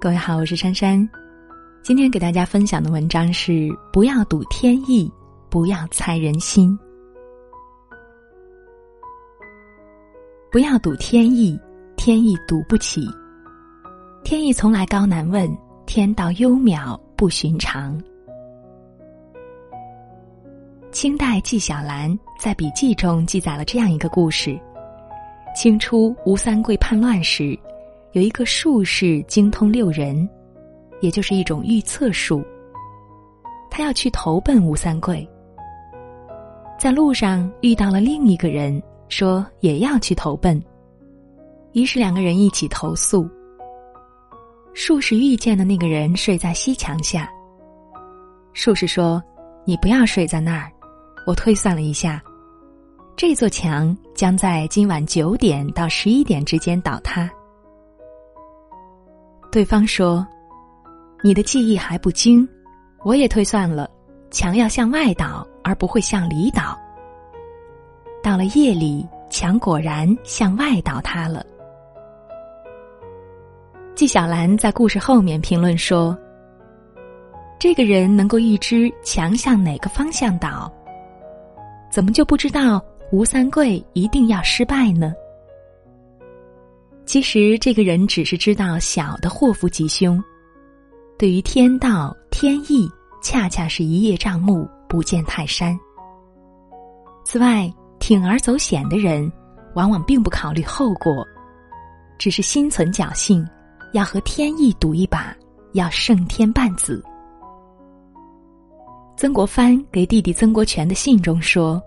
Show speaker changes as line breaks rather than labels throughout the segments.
各位好，我是珊珊。今天给大家分享的文章是：不要赌天意，不要猜人心。不要赌天意，天意赌不起。天意从来高难问，天道幽渺不寻常。清代纪晓岚在笔记中记载了这样一个故事：清初吴三桂叛乱时，有一个术士精通六人，也就是一种预测术。他要去投奔吴三桂，在路上遇到了另一个人，说也要去投奔，于是两个人一起投宿。术士遇见的那个人睡在西墙下。术士说：“你不要睡在那儿。”我推算了一下，这座墙将在今晚九点到十一点之间倒塌。对方说：“你的记忆还不精，我也推算了，墙要向外倒，而不会向里倒。”到了夜里，墙果然向外倒塌了。纪晓岚在故事后面评论说：“这个人能够预知墙向哪个方向倒。”怎么就不知道吴三桂一定要失败呢？其实这个人只是知道小的祸福吉凶，对于天道天意，恰恰是一叶障目，不见泰山。此外，铤而走险的人，往往并不考虑后果，只是心存侥幸，要和天意赌一把，要胜天半子。曾国藩给弟弟曾国荃的信中说：“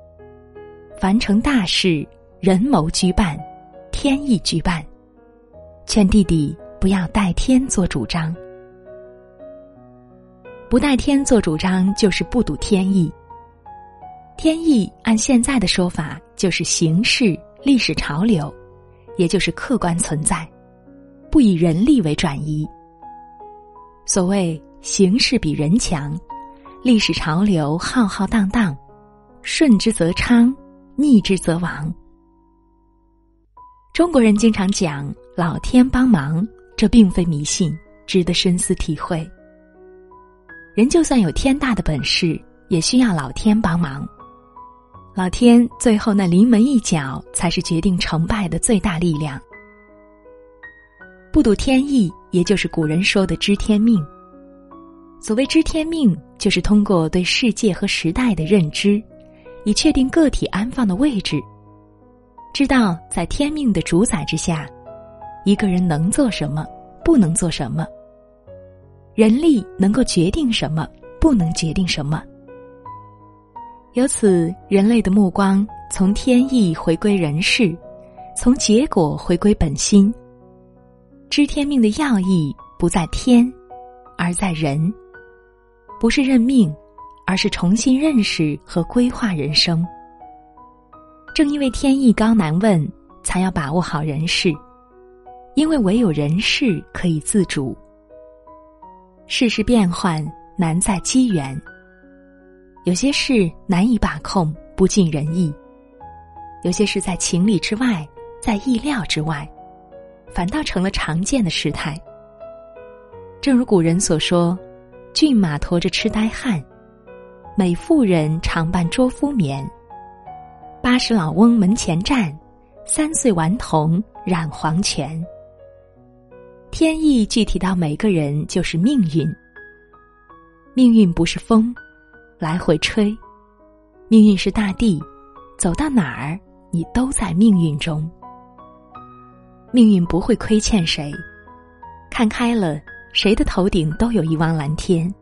凡成大事，人谋居半，天意居办。劝弟弟不要代天做主张。不代天做主张，就是不赌天意。天意按现在的说法，就是形势、历史潮流，也就是客观存在，不以人力为转移。所谓形势比人强。”历史潮流浩浩荡荡，顺之则昌，逆之则亡。中国人经常讲“老天帮忙”，这并非迷信，值得深思体会。人就算有天大的本事，也需要老天帮忙。老天最后那临门一脚，才是决定成败的最大力量。不赌天意，也就是古人说的知天命。所谓知天命，就是通过对世界和时代的认知，以确定个体安放的位置。知道在天命的主宰之下，一个人能做什么，不能做什么；人力能够决定什么，不能决定什么。由此，人类的目光从天意回归人事，从结果回归本心。知天命的要义不在天，而在人。不是认命，而是重新认识和规划人生。正因为天意高难问，才要把握好人事，因为唯有人事可以自主。世事变幻难在机缘，有些事难以把控，不尽人意；有些事在情理之外，在意料之外，反倒成了常见的事态。正如古人所说。骏马驮着痴呆汉，美妇人常伴捉夫眠。八十老翁门前站，三岁顽童染黄泉。天意具体到每个人就是命运。命运不是风，来回吹；命运是大地，走到哪儿你都在命运中。命运不会亏欠谁，看开了。谁的头顶都有一汪蓝天。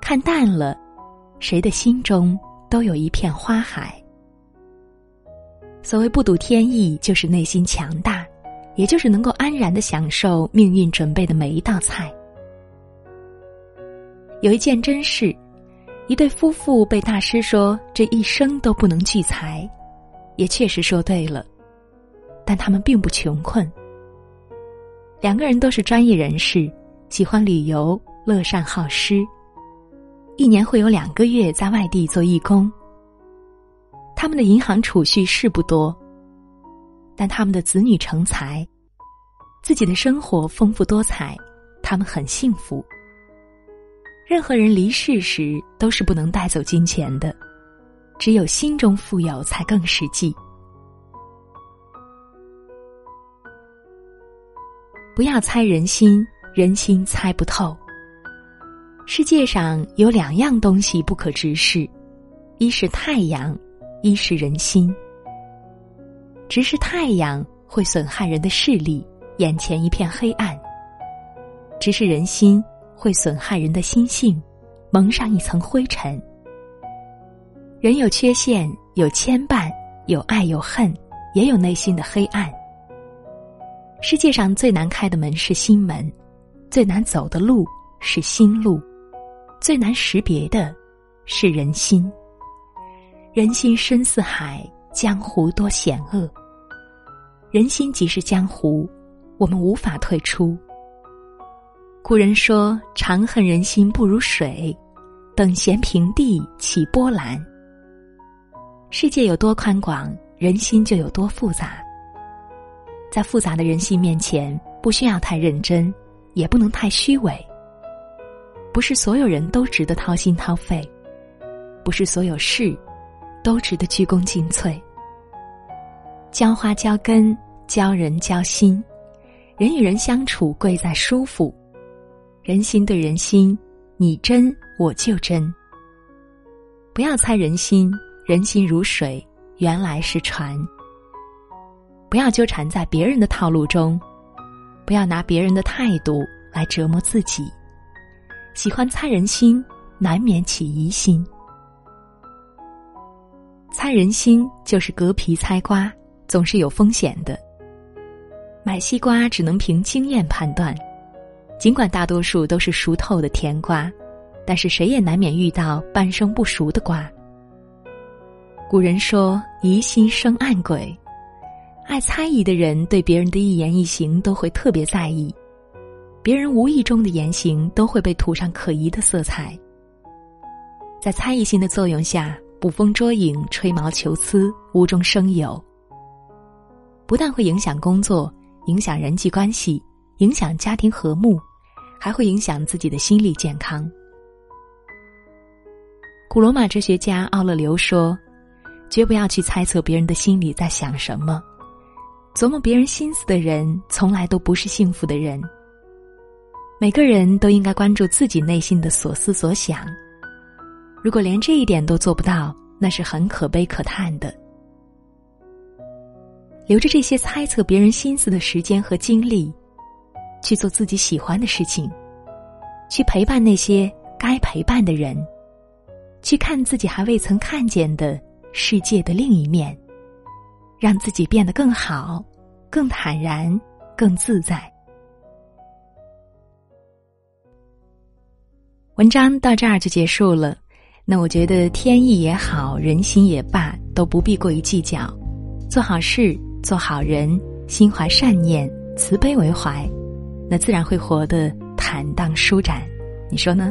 看淡了，谁的心中都有一片花海。所谓不赌天意，就是内心强大，也就是能够安然的享受命运准备的每一道菜。有一件真事，一对夫妇被大师说这一生都不能聚财，也确实说对了，但他们并不穷困。两个人都是专业人士，喜欢旅游，乐善好施。一年会有两个月在外地做义工。他们的银行储蓄是不多，但他们的子女成才，自己的生活丰富多彩，他们很幸福。任何人离世时都是不能带走金钱的，只有心中富有才更实际。不要猜人心，人心猜不透。世界上有两样东西不可直视，一是太阳，一是人心。直视太阳会损害人的视力，眼前一片黑暗；直视人心会损害人的心性，蒙上一层灰尘。人有缺陷，有牵绊，有爱有恨，也有内心的黑暗。世界上最难开的门是心门，最难走的路是心路，最难识别的是人心。人心深似海，江湖多险恶。人心即是江湖，我们无法退出。古人说：“长恨人心不如水，等闲平地起波澜。”世界有多宽广，人心就有多复杂。在复杂的人性面前，不需要太认真，也不能太虚伪。不是所有人都值得掏心掏肺，不是所有事都值得鞠躬尽瘁。浇花浇根，浇人交心，人与人相处贵在舒服。人心对人心，你真我就真。不要猜人心，人心如水，原来是船。不要纠缠在别人的套路中，不要拿别人的态度来折磨自己。喜欢猜人心，难免起疑心。猜人心就是割皮猜瓜，总是有风险的。买西瓜只能凭经验判断，尽管大多数都是熟透的甜瓜，但是谁也难免遇到半生不熟的瓜。古人说：“疑心生暗鬼。”爱猜疑的人，对别人的一言一行都会特别在意，别人无意中的言行都会被涂上可疑的色彩。在猜疑心的作用下，捕风捉影、吹毛求疵，无中生有，不但会影响工作、影响人际关系、影响家庭和睦，还会影响自己的心理健康。古罗马哲学家奥勒留说：“绝不要去猜测别人的心里在想什么。”琢磨别人心思的人，从来都不是幸福的人。每个人都应该关注自己内心的所思所想。如果连这一点都做不到，那是很可悲可叹的。留着这些猜测别人心思的时间和精力，去做自己喜欢的事情，去陪伴那些该陪伴的人，去看自己还未曾看见的世界的另一面。让自己变得更好、更坦然、更自在。文章到这儿就结束了。那我觉得天意也好，人心也罢，都不必过于计较。做好事，做好人，心怀善念，慈悲为怀，那自然会活得坦荡舒展。你说呢？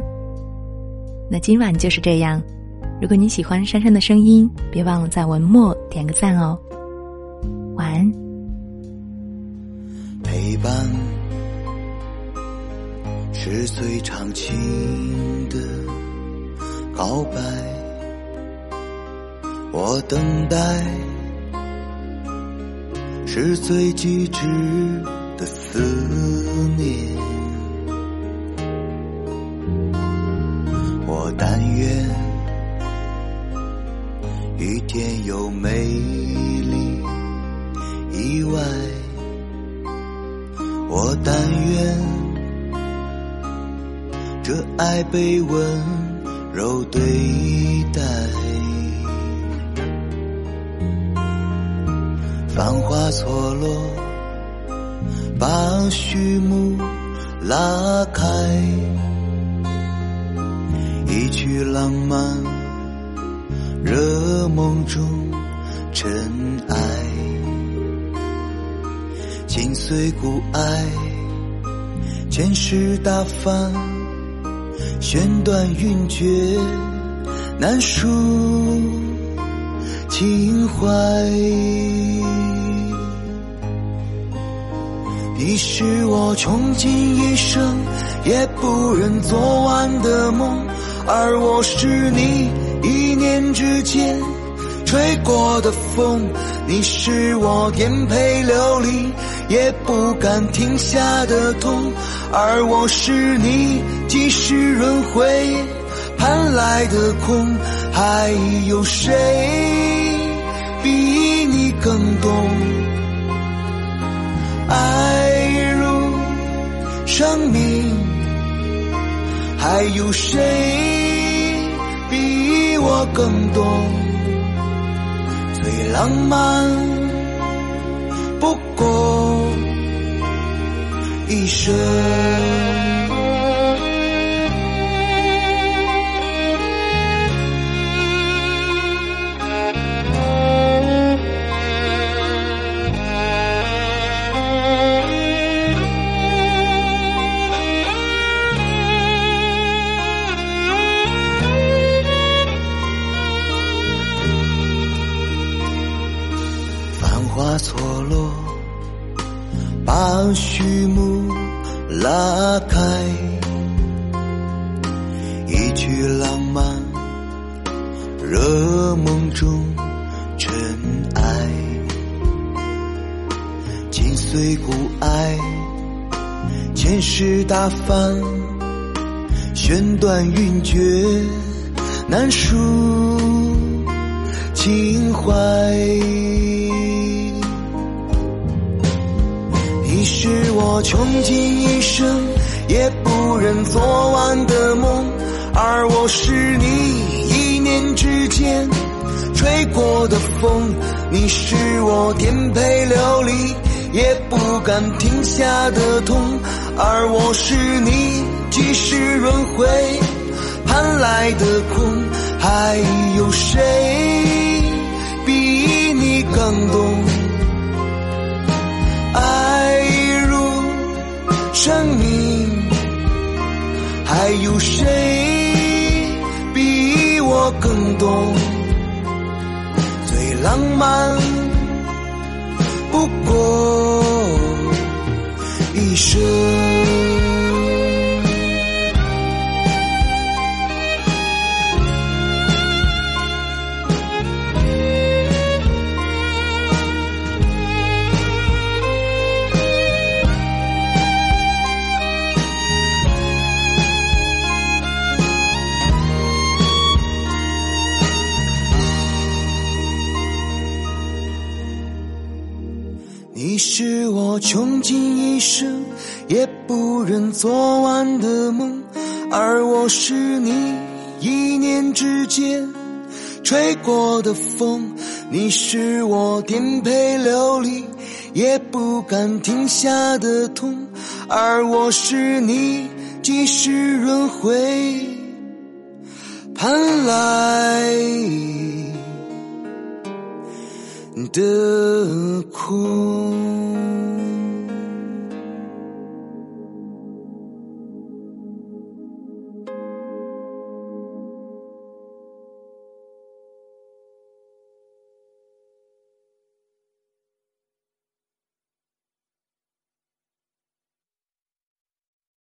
那今晚就是这样。如果你喜欢珊珊的声音，别忘了在文末点个赞哦。晚安。
陪伴是最长情的告白，我等待是最极致的思念，我但愿雨天有美丽。意外，我但愿这爱被温柔对待。繁花错落，把序幕拉开，一曲浪漫，惹梦中尘埃。心碎故爱，前世大帆，弦断云绝，难书情怀。你是我穷尽一生也不忍做完的梦，而我是你一念之间吹过的风。你是我颠沛流离也不敢停下的痛，而我是你几世轮回盼来的空。还有谁比你更懂爱生命？还有谁比我更懂？最浪漫不过一生。花错落，把序幕拉开，一曲浪漫，惹梦中尘埃，紧随故爱，前世大帆，弦断云绝，难书情怀。穷尽一生也不忍做完的梦，而我是你一念之间吹过的风。你是我颠沛流离也不敢停下的痛，而我是你几世轮回盼来的空。还有谁比你更懂爱？生命，还有谁比我更懂？最浪漫不过一生。你是我穷尽一生也不忍做完的梦，而我是你一念之间吹过的风。你是我颠沛流离也不敢停下的痛，而我是你几世轮回盼来的苦。